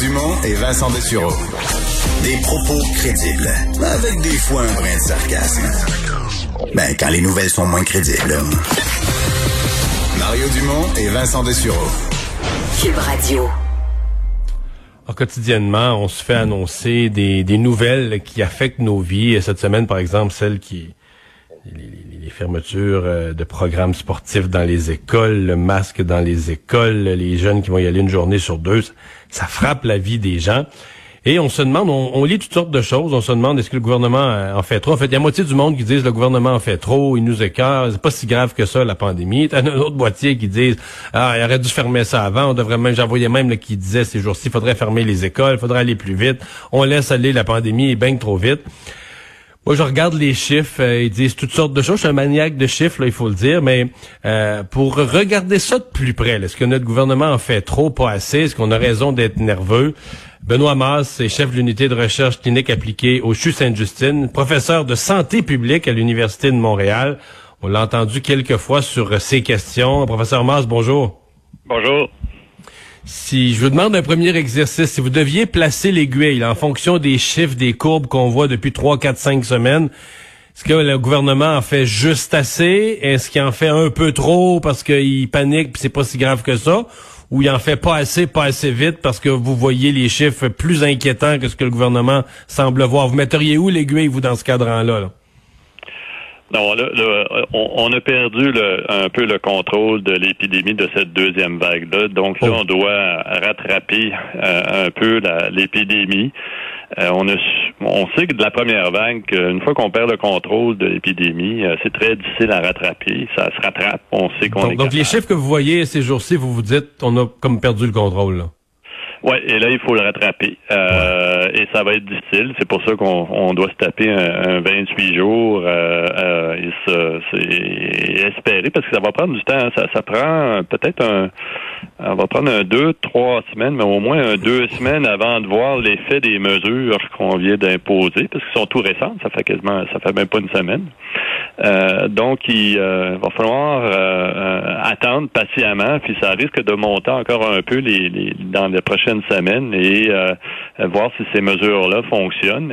Dumont et Vincent Dessureau. Des propos crédibles, avec des fois un brin de sarcasme. Ben, quand les nouvelles sont moins crédibles. Mario Dumont et Vincent Dessureau. Cube Radio. Alors, quotidiennement, on se fait annoncer des, des nouvelles qui affectent nos vies. Cette semaine, par exemple, celle qui les, les, fermetures euh, de programmes sportifs dans les écoles, le masque dans les écoles, les jeunes qui vont y aller une journée sur deux, ça, frappe la vie des gens. Et on se demande, on, lit toutes sortes de choses. On se demande est-ce que le gouvernement euh, en fait trop? En fait, il y a moitié du monde qui disent le gouvernement en fait trop, il nous écarte, c'est pas si grave que ça la pandémie. A un autre moitié qui disent ah, il aurait dû fermer ça avant. On devrait même, j'envoyais même qui disait ces jours-ci, faudrait fermer les écoles, il faudrait aller plus vite. On laisse aller la pandémie, et bien trop vite. Je regarde les chiffres, euh, ils disent toutes sortes de choses. Je suis un maniaque de chiffres, là, il faut le dire, mais euh, pour regarder ça de plus près, est-ce que notre gouvernement en fait trop, pas assez? Est-ce qu'on a raison d'être nerveux? Benoît Masse est chef de l'unité de recherche clinique appliquée au CHU Sainte-Justine, professeur de santé publique à l'Université de Montréal. On l'a entendu quelques fois sur ces questions. Professeur Masse, bonjour. Bonjour. Si je vous demande un premier exercice, si vous deviez placer l'aiguille en fonction des chiffres, des courbes qu'on voit depuis 3, 4, 5 semaines, est-ce que le gouvernement en fait juste assez? Est-ce qu'il en fait un peu trop parce qu'il panique puis c'est pas si grave que ça? Ou il en fait pas assez, pas assez vite parce que vous voyez les chiffres plus inquiétants que ce que le gouvernement semble voir? Vous metteriez où l'aiguille, vous, dans ce cadran-là? là? Non, là, on, a perdu un peu le contrôle de l'épidémie de cette deuxième vague-là. Donc là, oh. on doit rattraper euh, un peu l'épidémie. Euh, on, a, on sait que de la première vague, une fois qu'on perd le contrôle de l'épidémie, euh, c'est très difficile à rattraper. Ça se rattrape. On sait qu'on est. Donc les chiffres que vous voyez ces jours-ci, vous vous dites, on a comme perdu le contrôle. Là. Oui, et là, il faut le rattraper. Euh, Et ça va être difficile. C'est pour ça qu'on on doit se taper un, 28 jours euh, euh, et, se, espérer, parce que ça va prendre du temps. Ça, ça prend peut-être un... On va prendre un deux, trois semaines, mais au moins un deux semaines avant de voir l'effet des mesures qu'on vient d'imposer, parce qu'ils sont tout récents. Ça fait quasiment... Ça fait même pas une semaine. Euh, donc, il va falloir attendre patiemment, puis ça risque de monter encore un peu les, les dans les prochaines semaine et euh, voir si ces mesures-là fonctionnent.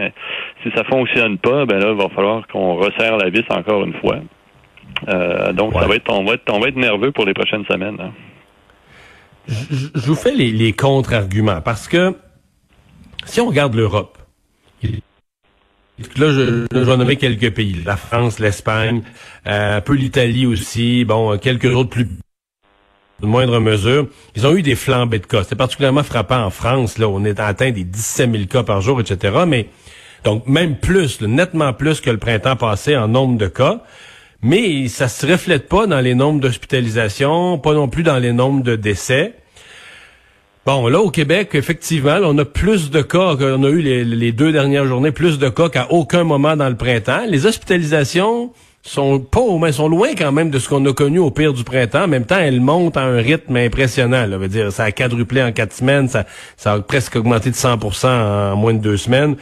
Si ça fonctionne pas, ben là, il va falloir qu'on resserre la vis encore une fois. Euh, donc, ça va être, on va être, on va être nerveux pour les prochaines semaines. Hein. Je, vous fais les, contre-arguments parce que si on regarde l'Europe, Là, je, je, vais nommer quelques pays. La France, l'Espagne, euh, un peu l'Italie aussi, bon, quelques autres plus de moindre mesure, ils ont eu des flambées de cas. C'est particulièrement frappant en France. Là, on est atteint des 17 000 cas par jour, etc. Mais donc même plus, nettement plus que le printemps passé en nombre de cas. Mais ça se reflète pas dans les nombres d'hospitalisations, pas non plus dans les nombres de décès. Bon, là, au Québec, effectivement, on a plus de cas qu'on a eu les, deux dernières journées, plus de cas qu'à aucun moment dans le printemps. Les hospitalisations, sont pas mais sont loin quand même de ce qu'on a connu au pire du printemps. En même temps, elles montent à un rythme impressionnant. Là. Veut dire, ça a quadruplé en quatre semaines, ça, ça a presque augmenté de 100% en moins de deux semaines.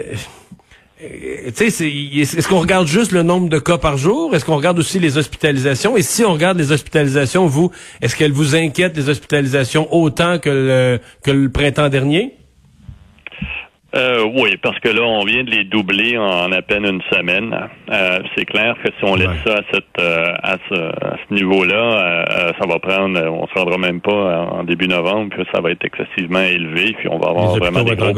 Euh, euh est-ce qu'on regarde juste le nombre de cas par jour? Est-ce qu'on regarde aussi les hospitalisations? Et si on regarde les hospitalisations, vous, est-ce qu'elles vous inquiètent les hospitalisations autant que le, que le printemps dernier? Euh, oui, parce que là, on vient de les doubler en à peine une semaine. Euh, c'est clair que si on laisse ça à, cette, euh, à ce, niveau-là, ça va prendre, on se rendra même pas en début novembre, puis ça va être excessivement élevé, puis on va avoir vraiment des gros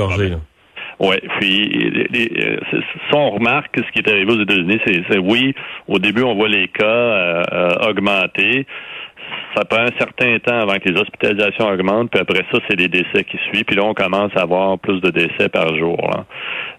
oui, puis si on remarque ce qui est arrivé aux États-Unis, c'est oui, au début on voit les cas augmenter ça prend un certain temps avant que les hospitalisations augmentent, puis après ça, c'est les décès qui suivent, puis là, on commence à avoir plus de décès par jour.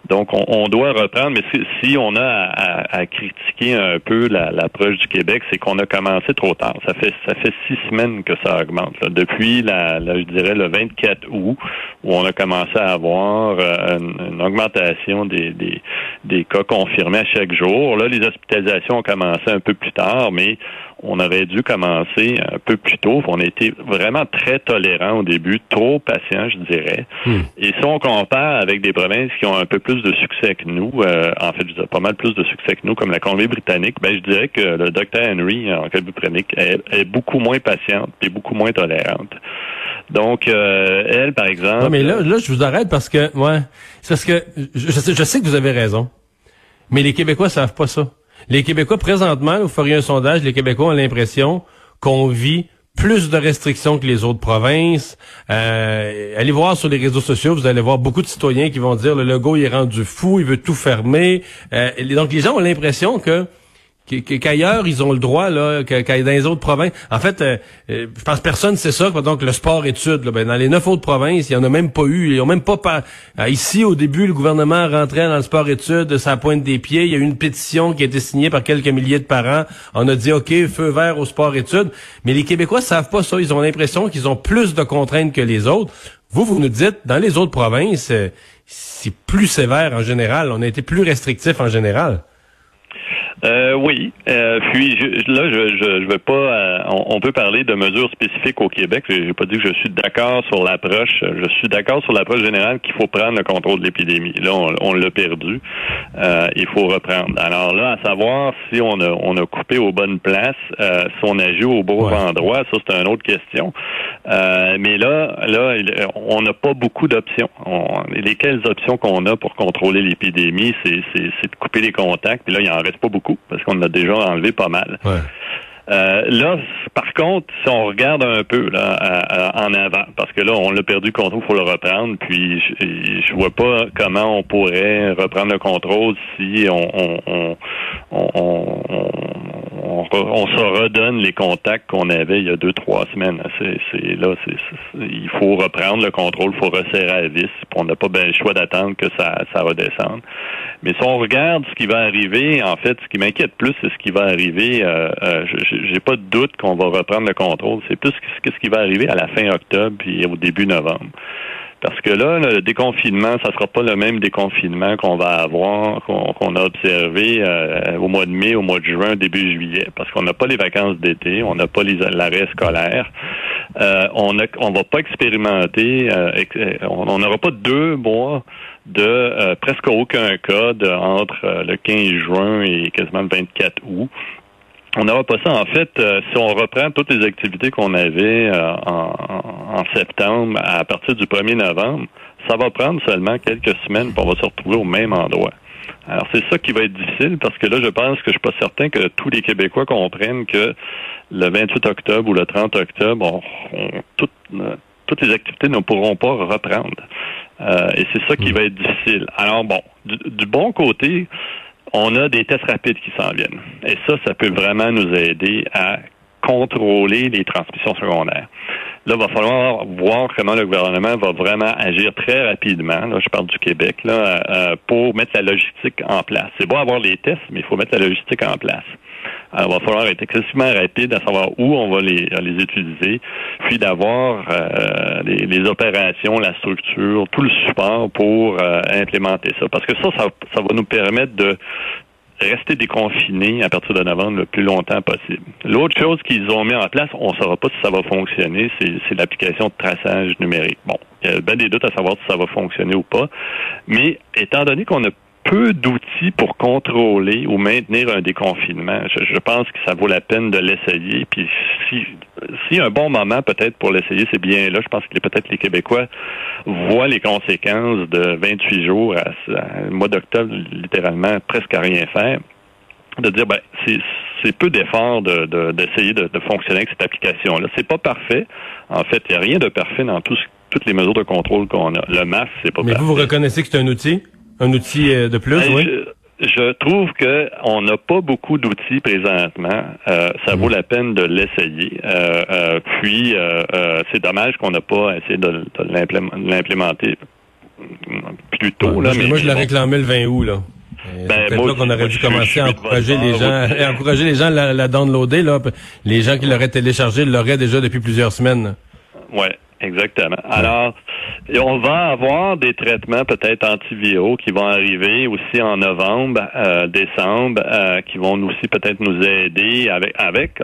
Donc, on, doit reprendre, mais si, on a à, critiquer un peu l'approche du Québec, c'est qu'on a commencé trop tard. Ça fait ça fait six semaines que ça augmente. Depuis, la, je dirais, le 24 août, où on a commencé à avoir euh, une, augmentation des, des, des cas confirmés à chaque jour. Là, les hospitalisations ont commencé un peu plus tard, mais on aurait dû commencer un peu plus tôt. On a été vraiment très tolérant au début, trop patient, je dirais. Hmm. Et si on compare avec des provinces qui ont un peu plus de succès que nous, euh, en fait, je dirais pas mal plus de succès que nous, comme la Colombie-Britannique, ben, je dirais que le docteur Henry en Colombie-Britannique est, beaucoup moins patiente et beaucoup moins tolérante. Donc, euh, elle, par exemple... Non, mais là, là, je vous arrête parce que, ouais, c'est parce que je, sais, que vous avez raison, mais les Québécois savent pas ça. Les Québécois, présentement, vous feriez un sondage, les Québécois ont l'impression qu'on vit plus de restrictions que les autres provinces. Euh, allez voir sur les réseaux sociaux, vous allez voir beaucoup de citoyens qui vont dire le logo il est rendu fou, il veut tout fermer. Euh, donc les gens ont l'impression que qu'ailleurs ils ont le droit là que, dans les autres provinces. En fait euh, euh, je pense personne c'est ça donc le sport études là, ben, dans les neuf autres provinces il y en a même pas eu. Ils ont même pas euh, ici au début le gouvernement rentrait dans le sport études ça pointe des pieds. Il y a eu une pétition qui a été signée par quelques milliers de parents. On a dit ok feu vert au sport études mais les Québécois savent pas ça. Ils ont l'impression qu'ils ont plus de contraintes que les autres. Vous vous nous dites dans les autres provinces c'est plus sévère en général. On a été plus restrictif en général euh, oui. Euh, puis je, là, je, je, je veux pas. Euh, on, peut parler de mesures spécifiques au Québec. J'ai pas dit que je suis d'accord sur l'approche. Je suis d'accord sur l'approche générale qu'il faut prendre le contrôle de l'épidémie. Là, on, l'a perdu. Euh, il faut reprendre. Alors là, à savoir si on a, on a coupé aux bonnes places, si on agit au bon endroit, ça c'est une autre question. mais là, là, on n'a pas beaucoup d'options. Lesquelles options qu'on a pour contrôler l'épidémie, c'est de couper les contacts. Puis là, il en reste pas beaucoup parce qu'on a déjà enlevé pas mal. Euh, là, par contre, si on regarde un peu là, en avant, parce que là, on l'a perdu le contrôle, il faut le reprendre, puis je, je vois pas comment on pourrait reprendre le contrôle si on, on, on, on se redonne les contacts qu'on avait il y a deux, trois semaines. Là, il faut reprendre le contrôle, il faut resserrer la vis, on n'a pas bien le choix d'attendre que ça, ça redescende. Mais si on regarde ce qui va arriver, en fait, ce qui m'inquiète plus, c'est ce qui va arriver. Euh, euh, j'ai pas de doute qu'on va reprendre le contrôle. C'est plus ce qui va arriver à la fin octobre et au début novembre. Parce que là, le déconfinement, ça sera pas le même déconfinement qu'on va avoir, qu'on a observé euh, au mois de mai, au mois de juin, début juillet. Parce qu'on n'a pas les vacances d'été, on n'a pas l'arrêt scolaire. Euh, on a, on va pas expérimenter, euh, on n'aura pas deux mois de presque aucun cas de, entre le 15 juin et quasiment le 24 août on n'aura pas ça. En fait, euh, si on reprend toutes les activités qu'on avait euh, en, septembre à partir du 1er novembre, ça va prendre seulement quelques semaines pour on va se retrouver au même endroit. Alors c'est ça qui va être difficile parce que là, je pense que je suis pas certain que tous les Québécois comprennent que le 28 octobre ou le 30 octobre, on, toutes, euh, toutes les activités ne pourront pas reprendre. et c'est ça qui mm. va être difficile. Alors bon, du bon côté, on a des tests rapides qui s'en viennent. Et ça, ça peut vraiment nous aider à contrôler les transmissions secondaires. Là, il va falloir voir comment le gouvernement va vraiment agir très rapidement. Là, je parle du Québec, là, euh, pour mettre la logistique en place. C'est bon avoir les tests, mais il faut mettre la logistique en place. Il va falloir être excessivement rapide à savoir où on va les, les utiliser, puis d'avoir euh, les, opérations, la structure, tout le support pour euh, implémenter ça. Parce que ça, ça, ça va nous permettre de rester déconfinés à partir de novembre le plus longtemps possible. L'autre chose qu'ils ont mis en place, on ne saura pas si ça va fonctionner, c'est l'application de traçage numérique. Bon, il y a bien des doutes à savoir si ça va fonctionner ou pas, mais étant donné qu'on a peu d'outils pour contrôler ou maintenir un déconfinement. Je, pense que ça vaut la peine de l'essayer. Puis si, si un bon moment peut-être pour l'essayer, c'est bien là. Je pense que peut-être les Québécois voient les conséquences de 28 jours à, à mois d'octobre, littéralement presque à rien faire de dire ben c'est peu d'efforts d'essayer de, de, fonctionner avec cette application-là. C'est pas parfait. En fait, il n'y a rien de parfait dans tout, toutes les mesures de contrôle qu'on a. Le masque, c'est pas Mais vous, vous reconnaissez que c'est un outil? Un outil euh, de plus, ben, oui? Je, trouve que on n'a pas beaucoup d'outils présentement. Euh, ça vaut mhm. la peine de l'essayer. Euh, puis, c'est dommage qu'on n'a pas essayé de, l'implémenter plus tôt. là, mais, moi, je l'ai réclamé le 20 août. Là. Ben, là qu'on aurait dû commencer à encourager les gens, encourager les gens à la, la downloader. Là. Les gens qui l'auraient téléchargé l'auraient déjà depuis plusieurs semaines. Oui, exactement. Alors, on va avoir des traitements peut-être antiviraux qui vont arriver aussi en novembre, euh, décembre, euh, qui vont aussi peut-être nous aider avec avec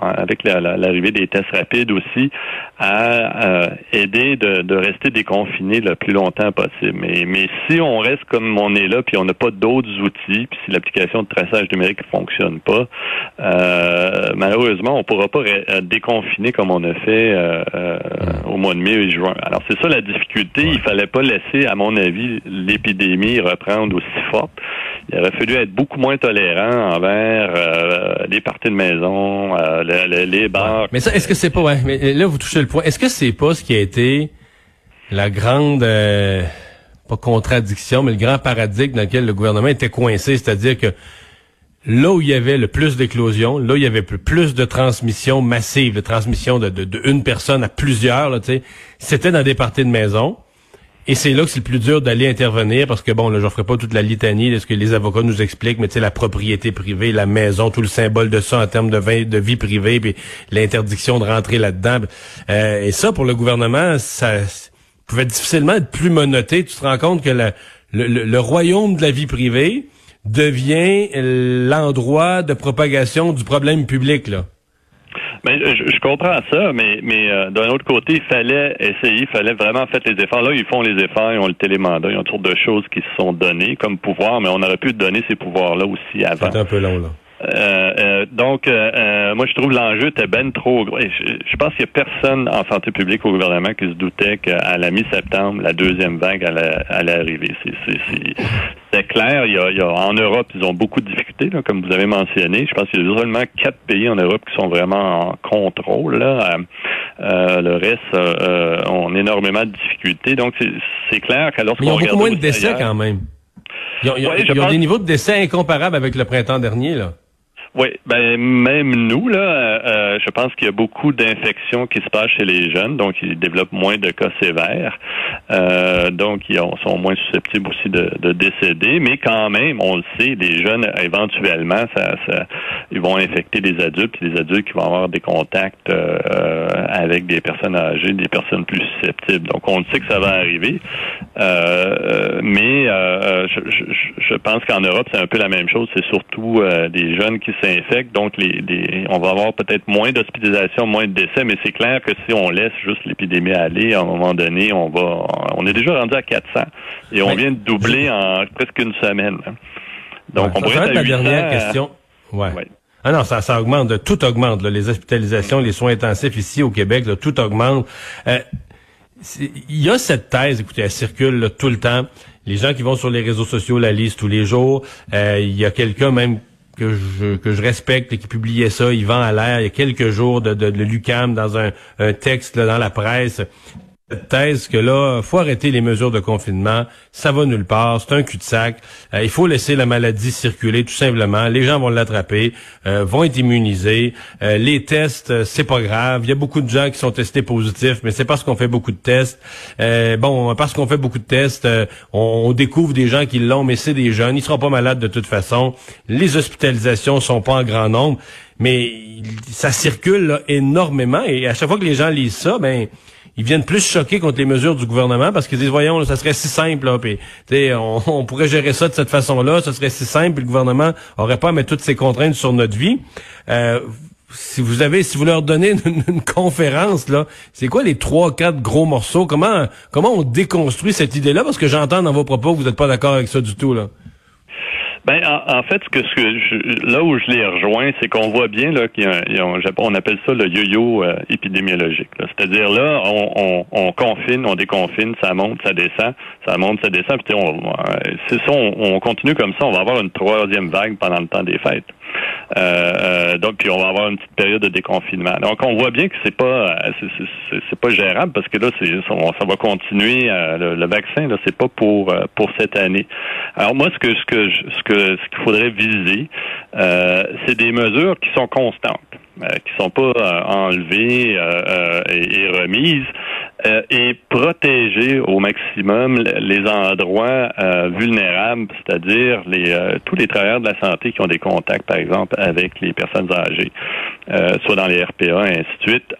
avec l'arrivée des tests rapides aussi à euh, aider de, de, rester déconfiné le plus longtemps possible. Mais, mais si on reste comme on est là, puis on n'a pas d'autres outils, puis si l'application de traçage numérique ne fonctionne pas, malheureusement, on ne pourra pas déconfiner comme on a fait au mois de mai et juin. Alors c'est ça la difficulté. Il fallait pas laisser, à mon avis, l'épidémie reprendre aussi forte. Il aurait fallu être beaucoup moins tolérant envers euh, les parties de maison, euh, les, bars. Mais ça, est-ce que c'est pas, ouais, mais là, vous touchez le point. Est-ce que c'est pas ce qui a été la grande, euh, pas contradiction, mais le grand paradigme dans lequel le gouvernement était coincé, c'est-à-dire que là où il y avait le plus d'éclosions, là où il y avait plus de transmission massive, de transmission de, une personne à plusieurs, c'était dans des parties de maison. Et c'est là que c'est le plus dur d'aller intervenir parce que bon, là, je ferai pas toute la litanie de ce que les avocats nous expliquent, mais tu la propriété privée, la maison, tout le symbole de ça en termes de, vie, privée, puis l'interdiction de rentrer là-dedans. Euh, et ça, pour le gouvernement, ça pouvait difficilement être plus monoté. Tu te rends compte que le royaume de la vie privée, devient l'endroit de propagation du problème public, là. Ben, je, comprends ça, mais, mais euh, d'un autre côté, il fallait essayer, il fallait vraiment faire les efforts. Là, ils font les efforts, ils ont le télémandat, ils ont toutes de choses qui se sont données comme pouvoir, mais on aurait pu donner ces pouvoirs-là aussi avant. C'est un peu long, là. Euh, euh, donc, euh, moi, je trouve l'enjeu était ben trop gros. Je, pense qu'il n'y a personne en santé publique au gouvernement qui se doutait qu'à la mi-septembre, la deuxième vague allait, allait arriver. C'est clair. Il y, a, il y, a, en Europe, ils ont beaucoup de difficultés, là, comme vous avez mentionné. Je pense qu'il y a seulement quatre pays en Europe qui sont vraiment en contrôle. Là. le reste ont énormément de difficultés. Donc, c'est clair que lorsqu'on regarde... Il y a beaucoup moins de décès quand même. Ils ont, ils ont des niveaux de décès incomparables avec le printemps dernier, là. Oui, ben même nous là, euh, euh, je pense qu'il y a beaucoup d'infections qui se passent chez les jeunes, donc ils développent moins de cas sévères, euh, donc ils sont moins susceptibles aussi de, décéder. Mais quand même, on le sait, les jeunes éventuellement, ça, ça ils vont infecter des adultes, puis des adultes qui vont avoir des contacts avec des personnes âgées, des personnes plus susceptibles. Donc on le sait que ça va arriver, mais je, je, je, pense qu'en Europe c'est un peu la même chose. C'est surtout des jeunes qui s'infectent, donc les, on va avoir peut-être moins d'hospitalisation, moins de décès, mais c'est clair que si on laisse juste l'épidémie aller, à un moment donné, on va, on est déjà rendu à 400 et on vient de doubler en presque une semaine. Donc, on pourrait être la dernière question. Ouais. Ah non, ça, ça augmente, tout augmente, les hospitalisations, les soins intensifs ici au Québec, tout augmente. Euh, il y a cette thèse, écoutez, elle circule tout le temps. Les gens qui vont sur les réseaux sociaux la lisent tous les jours. Euh, il y a quelqu'un même que je, que je respecte et qui publiait ça, Yvan l'air il y a quelques jours de, de, Lucam dans un, un texte dans la presse thèse que là, faut arrêter les mesures de confinement, ça va nulle part, c'est un cul-de-sac. Euh, il faut laisser la maladie circuler tout simplement. Les gens vont l'attraper, euh, vont être immunisés. Euh, les tests, c'est pas grave. Il y a beaucoup de gens qui sont testés positifs, mais c'est parce qu'on fait beaucoup de tests. bon, parce qu'on fait beaucoup de tests, on, découvre des gens qui l'ont, mais c'est des jeunes. Ils seront pas malades de toute façon. Les hospitalisations sont pas en grand nombre, mais ça circule énormément. Et à chaque fois que les gens lisent ça, ben ils viennent plus choquer contre les mesures du gouvernement parce qu'ils disent voyons ça serait si simple là on, pourrait gérer ça de cette façon-là ça serait si simple le gouvernement aurait pas à mettre toutes ces contraintes sur notre vie. Euh, si vous avez si vous leur donnez une, conférence là c'est quoi les trois quatre gros morceaux? Comment comment on déconstruit cette idée là parce que j'entends dans vos propos que vous n'êtes pas d'accord avec ça du tout là ben, en, fait, ce que, ce que je, là où je les rejoins, c'est qu'on voit bien là qu'il y a, on appelle ça le yo-yo euh, épidémiologique. C'est-à-dire là, on, on, on, confine, on déconfine, ça monte, ça descend, ça monte, ça descend. Puis on, c'est ça, on, continue comme ça, on va avoir une troisième vague pendant le temps des fêtes. Euh, euh, donc, puis on va avoir une petite période de déconfinement. Donc, on voit bien que c'est pas c'est pas gérable parce que là, c'est ça, va continuer. le, vaccin, là, c'est pas pour pour cette année. Alors moi, ce que ce que ce que ce qu'il faudrait viser, euh, c'est des mesures qui sont constantes, euh, qui sont pas euh, enlevées et, remises, et protéger au maximum les endroits vulnérables, c'est-à-dire tous les travailleurs de la santé qui ont des contacts, par exemple, avec les personnes âgées. Soit dans les RPA, et ainsi de suite,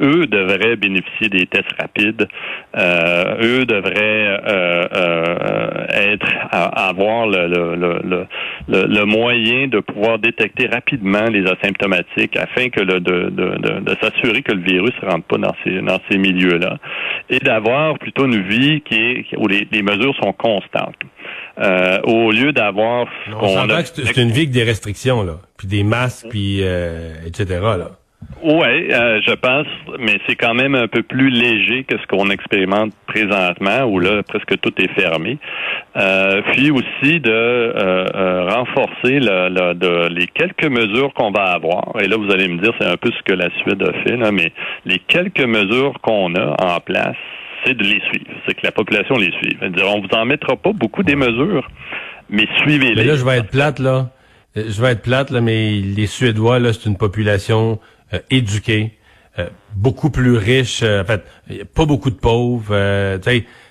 eux devraient bénéficier des tests rapides. eux devraient être avoir le, le, le, le, moyen de pouvoir détecter rapidement les asymptomatiques afin que le, de, de, de, s'assurer que le virus ne rentre pas dans ces, dans ces milieux-là et d'avoir plutôt une vie qui est où les, les mesures sont constantes. Euh, au lieu d'avoir on, c'est une vie avec des restrictions là, puis des masques, puis euh, etc. là. Oui, euh, je pense, mais c'est quand même un peu plus léger que ce qu'on expérimente présentement, où là, presque tout est fermé. Euh, puis aussi de euh, renforcer de, les quelques mesures qu'on va avoir. Et là, vous allez me dire, c'est un peu ce que la Suède a fait, là, mais les quelques mesures qu'on a en place, c'est de les suivre. C'est que la population les suive. On vous en mettra pas beaucoup des mesures, mais suivez-les. là, je vais être plate, là. Je vais être plate, là, mais les Suédois, là, c'est une population euh, éduqués, euh, beaucoup plus riches, euh, en fait, pas beaucoup de pauvres.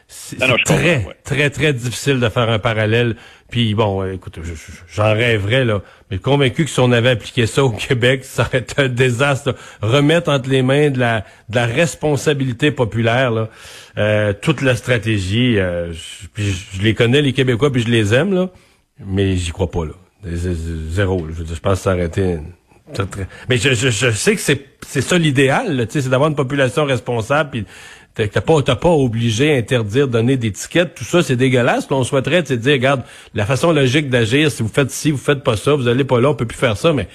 C'est très, très, très difficile de faire un parallèle. Puis bon, écoute, j'en rêverais, là, mais convaincu que si on avait appliqué ça au Québec, ça aurait été un désastre. Remettre entre les mains de la, de la responsabilité populaire, là, toute la stratégie. je, je, les connais, les Québécois, puis je les aime, là, mais j'y crois pas, là. Zéro. Je, je pense que ça aurait été mais je, je, je sais que c'est, c'est ça l'idéal, c'est d'avoir une population responsable. Puis t'as pas, t'as pas obligé à interdire, donner des tickets, tout ça, c'est dégueulasse. Qu'on souhaiterait, c'est de dire, regarde, la façon logique d'agir, si vous faites ci, vous faites pas ça, vous allez pas là, on peut plus faire ça, mais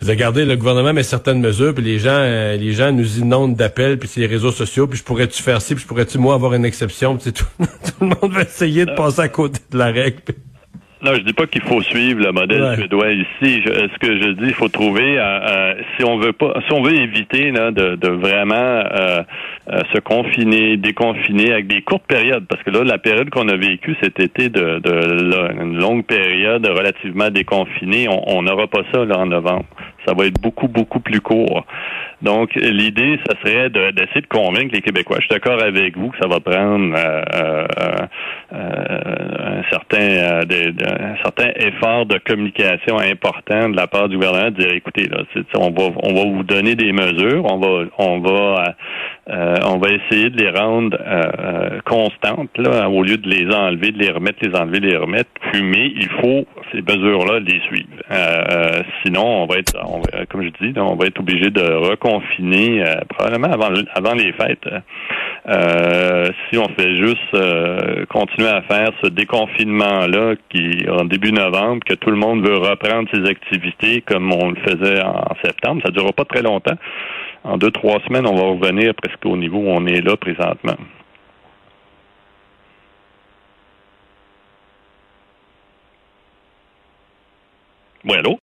vous regardez, le gouvernement met certaines mesures, puis les gens, euh, les gens nous inondent d'appels, puis c'est les réseaux sociaux, puis je pourrais-tu faire ci, puis je pourrais-tu moi avoir une exception, puis tout, tout le monde va essayer de passer à côté de la règle. Non, je dis pas qu'il faut suivre le modèle suédois ici. ce que je dis, il faut trouver, euh, euh, si on veut pas, si on veut éviter là, de, de vraiment euh, se confiner, déconfiner avec des courtes périodes, parce que là, la période qu'on a vécue cet été de, de une longue période relativement déconfinée, on n'aura pas ça là en novembre. Ça va être beaucoup, beaucoup plus court. Donc, l'idée, ça serait d'essayer de, convaincre les Québécois. Je suis d'accord avec vous que ça va prendre euh, euh, euh, un certain un certain effort de communication important de la part du gouvernement de dire écoutez, là, on va on va vous donner des mesures, on va on va on va essayer de les rendre constantes là, au lieu de les enlever, de les remettre, les enlever, les remettre. mais il faut ces mesures-là les suivre. sinon, on va être comme je dis, on va être obligé de reconfiner euh, probablement avant, avant les fêtes. Euh, si on fait juste euh, continuer à faire ce déconfinement-là qui en début novembre, que tout le monde veut reprendre ses activités comme on le faisait en septembre, ça durera pas très longtemps. En deux, trois semaines, on va revenir presque au niveau où on est là présentement. Oui, allô?